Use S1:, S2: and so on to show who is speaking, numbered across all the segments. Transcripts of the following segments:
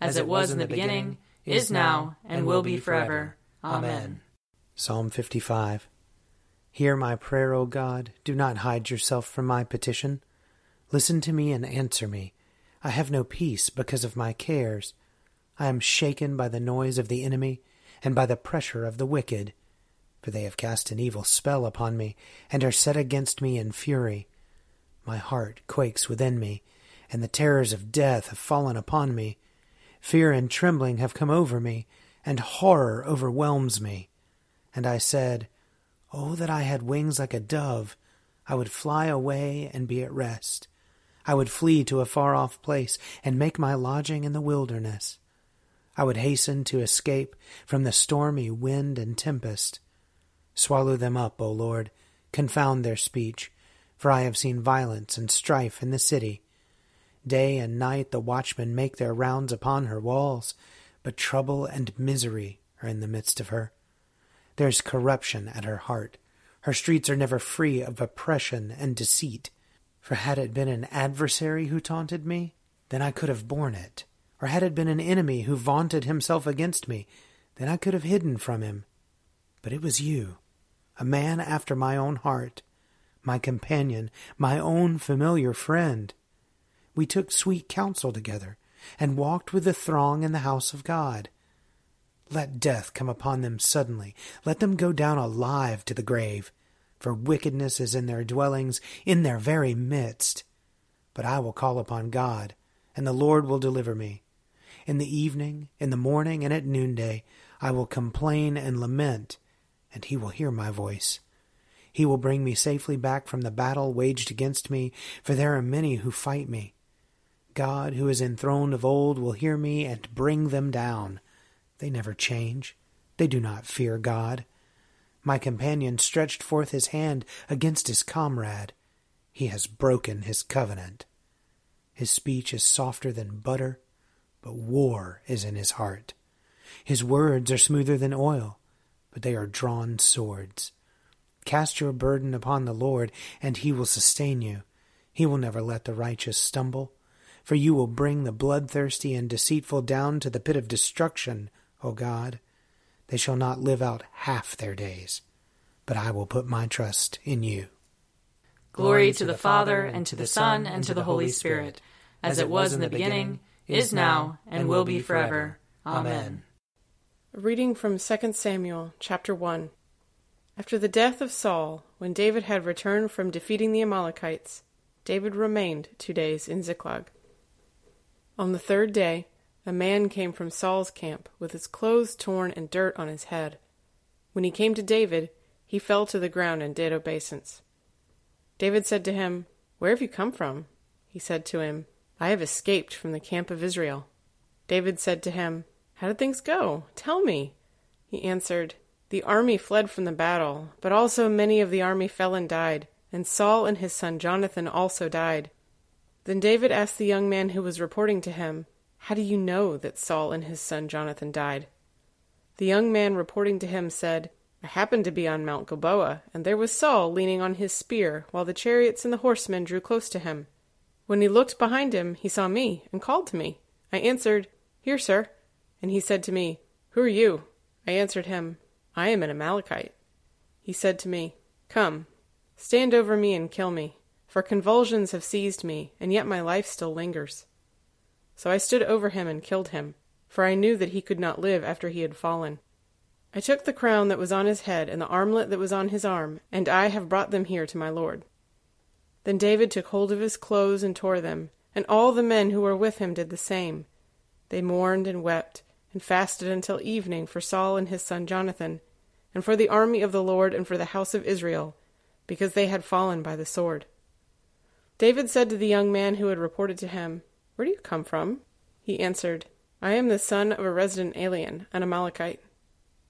S1: as it was in the beginning, is now, and will be forever. Amen.
S2: Psalm 55 Hear my prayer, O God. Do not hide yourself from my petition. Listen to me and answer me. I have no peace because of my cares. I am shaken by the noise of the enemy and by the pressure of the wicked. For they have cast an evil spell upon me and are set against me in fury. My heart quakes within me, and the terrors of death have fallen upon me. Fear and trembling have come over me, and horror overwhelms me. And I said, Oh, that I had wings like a dove! I would fly away and be at rest. I would flee to a far off place and make my lodging in the wilderness. I would hasten to escape from the stormy wind and tempest. Swallow them up, O Lord, confound their speech, for I have seen violence and strife in the city. Day and night the watchmen make their rounds upon her walls, but trouble and misery are in the midst of her. There's corruption at her heart. Her streets are never free of oppression and deceit. For had it been an adversary who taunted me, then I could have borne it. Or had it been an enemy who vaunted himself against me, then I could have hidden from him. But it was you, a man after my own heart, my companion, my own familiar friend. We took sweet counsel together, and walked with the throng in the house of God. Let death come upon them suddenly. Let them go down alive to the grave. For wickedness is in their dwellings, in their very midst. But I will call upon God, and the Lord will deliver me. In the evening, in the morning, and at noonday, I will complain and lament, and he will hear my voice. He will bring me safely back from the battle waged against me, for there are many who fight me. God, who is enthroned of old, will hear me and bring them down. They never change. They do not fear God. My companion stretched forth his hand against his comrade. He has broken his covenant. His speech is softer than butter, but war is in his heart. His words are smoother than oil, but they are drawn swords. Cast your burden upon the Lord, and he will sustain you. He will never let the righteous stumble, for you will bring the bloodthirsty and deceitful down to the pit of destruction. O God. They shall not live out half their days, but I will put my trust in you.
S1: Glory to the Father, and to the Son, and to the Holy Spirit, as it was in the beginning, is now, and will be forever. Amen.
S3: A reading from 2 Samuel, chapter 1. After the death of Saul, when David had returned from defeating the Amalekites, David remained two days in Ziklag. On the third day, a man came from Saul's camp with his clothes torn and dirt on his head. When he came to David, he fell to the ground and did obeisance. David said to him, Where have you come from? He said to him, I have escaped from the camp of Israel. David said to him, How did things go? Tell me. He answered, The army fled from the battle, but also many of the army fell and died, and Saul and his son Jonathan also died. Then David asked the young man who was reporting to him, How do you know that Saul and his son Jonathan died? The young man reporting to him said, I happened to be on Mount Gilboa, and there was Saul leaning on his spear, while the chariots and the horsemen drew close to him. When he looked behind him, he saw me, and called to me. I answered, Here, sir. And he said to me, Who are you? I answered him, I am an Amalekite. He said to me, Come, stand over me and kill me, for convulsions have seized me, and yet my life still lingers. So I stood over him and killed him, for I knew that he could not live after he had fallen. I took the crown that was on his head and the armlet that was on his arm, and I have brought them here to my lord. Then David took hold of his clothes and tore them, and all the men who were with him did the same. They mourned and wept, and fasted until evening for Saul and his son Jonathan, and for the army of the Lord and for the house of Israel, because they had fallen by the sword. David said to the young man who had reported to him, Where do you come from? He answered, I am the son of a resident alien, an Amalekite.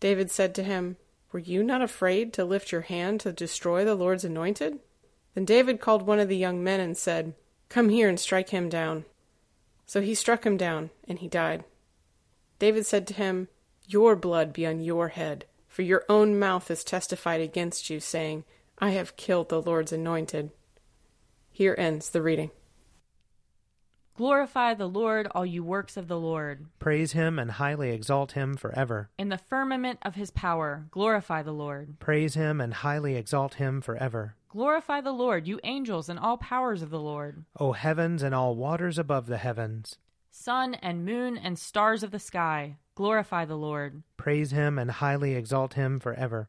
S3: David said to him, Were you not afraid to lift your hand to destroy the Lord's anointed? Then David called one of the young men and said, Come here and strike him down. So he struck him down, and he died. David said to him, Your blood be on your head, for your own mouth has testified against you, saying, I have killed the Lord's anointed. Here ends the reading.
S1: Glorify the Lord, all you works of the Lord.
S2: Praise him and highly exalt him forever.
S1: In the firmament of his power, glorify the Lord.
S2: Praise him and highly exalt him forever.
S1: Glorify the Lord, you angels and all powers of the Lord.
S2: O heavens and all waters above the heavens.
S1: Sun and moon and stars of the sky, glorify the Lord.
S2: Praise him and highly exalt him forever.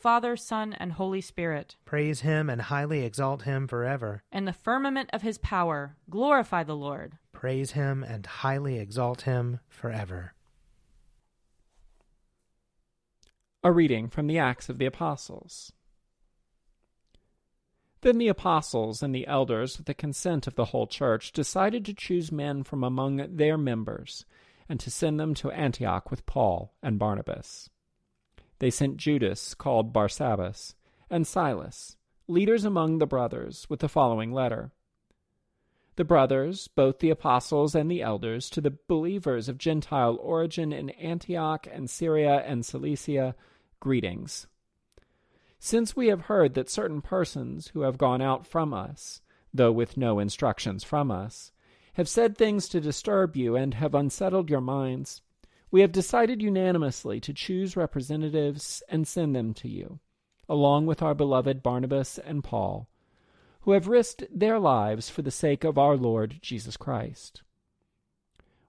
S1: Father, Son, and Holy Spirit.
S2: Praise him and highly exalt him forever.
S1: In the firmament of his power, glorify the Lord.
S2: Praise him and highly exalt him forever.
S4: A reading from the Acts of the Apostles. Then the apostles and the elders, with the consent of the whole church, decided to choose men from among their members and to send them to Antioch with Paul and Barnabas they sent Judas, called Barsabbas, and Silas, leaders among the brothers, with the following letter The brothers, both the apostles and the elders, to the believers of Gentile origin in Antioch and Syria and Cilicia, greetings. Since we have heard that certain persons who have gone out from us, though with no instructions from us, have said things to disturb you and have unsettled your minds, we have decided unanimously to choose representatives and send them to you, along with our beloved Barnabas and Paul, who have risked their lives for the sake of our Lord Jesus Christ.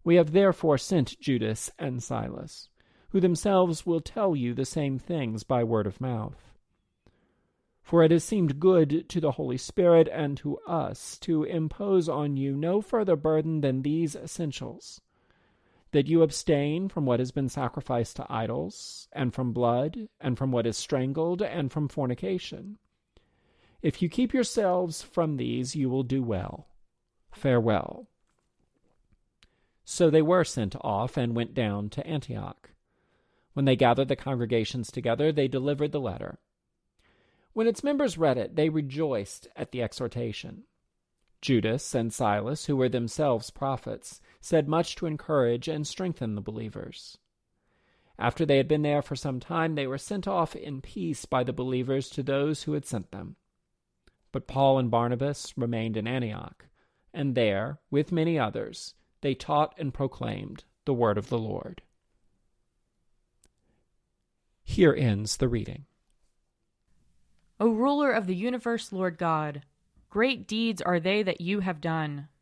S4: We have therefore sent Judas and Silas, who themselves will tell you the same things by word of mouth. For it has seemed good to the Holy Spirit and to us to impose on you no further burden than these essentials that you abstain from what has been sacrificed to idols, and from blood, and from what is strangled, and from fornication. If you keep yourselves from these, you will do well. Farewell. So they were sent off and went down to Antioch. When they gathered the congregations together, they delivered the letter. When its members read it, they rejoiced at the exhortation. Judas and Silas, who were themselves prophets, said much to encourage and strengthen the believers. After they had been there for some time, they were sent off in peace by the believers to those who had sent them. But Paul and Barnabas remained in Antioch, and there, with many others, they taught and proclaimed the word of the Lord. Here ends the reading.
S1: O ruler of the universe, Lord God, great deeds are they that you have done,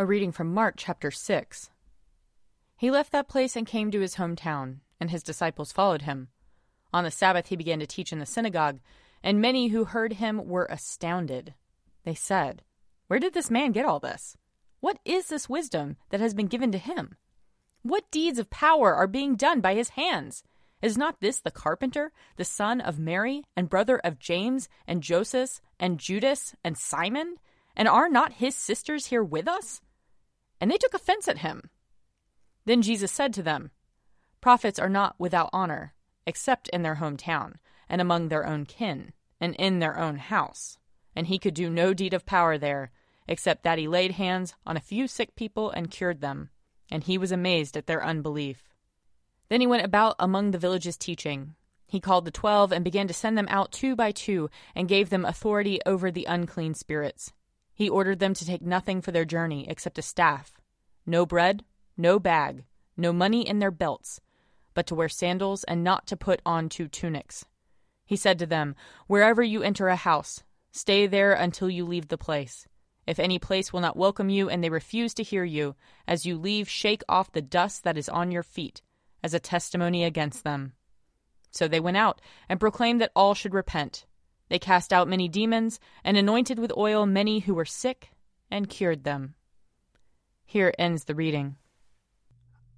S1: A reading from Mark chapter 6. He left that place and came to his hometown, and his disciples followed him. On the Sabbath he began to teach in the synagogue, and many who heard him were astounded. They said, where did this man get all this? What is this wisdom that has been given to him? What deeds of power are being done by his hands? Is not this the carpenter, the son of Mary, and brother of James, and Joseph, and Judas, and Simon? And are not his sisters here with us? And they took offense at him. Then Jesus said to them, Prophets are not without honor, except in their hometown, and among their own kin, and in their own house. And he could do no deed of power there except that he laid hands on a few sick people and cured them, and he was amazed at their unbelief. Then he went about among the villages teaching. He called the twelve and began to send them out two by two, and gave them authority over the unclean spirits. He ordered them to take nothing for their journey except a staff, no bread, no bag, no money in their belts, but to wear sandals and not to put on two tunics. He said to them, Wherever you enter a house, stay there until you leave the place. If any place will not welcome you and they refuse to hear you, as you leave, shake off the dust that is on your feet, as a testimony against them. So they went out and proclaimed that all should repent. They cast out many demons and anointed with oil many who were sick and cured them. Here ends the reading.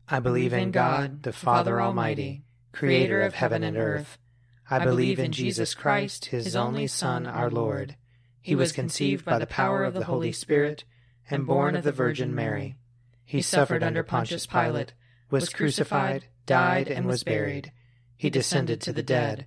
S2: I believe in God, the Father Almighty, creator of heaven and earth. I believe in Jesus Christ, his only Son, our Lord he was conceived by the power of the Holy Spirit and born of the Virgin Mary. He suffered under Pontius Pilate, was crucified, died, and was buried. He descended to the dead.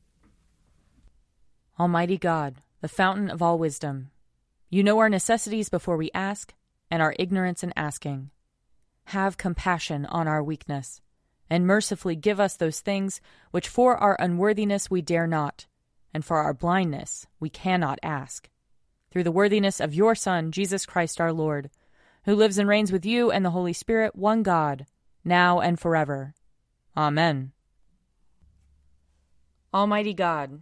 S1: Almighty God, the fountain of all wisdom, you know our necessities before we ask, and our ignorance in asking. Have compassion on our weakness, and mercifully give us those things which for our unworthiness we dare not, and for our blindness we cannot ask. Through the worthiness of your Son, Jesus Christ our Lord, who lives and reigns with you and the Holy Spirit, one God, now and forever. Amen. Almighty God,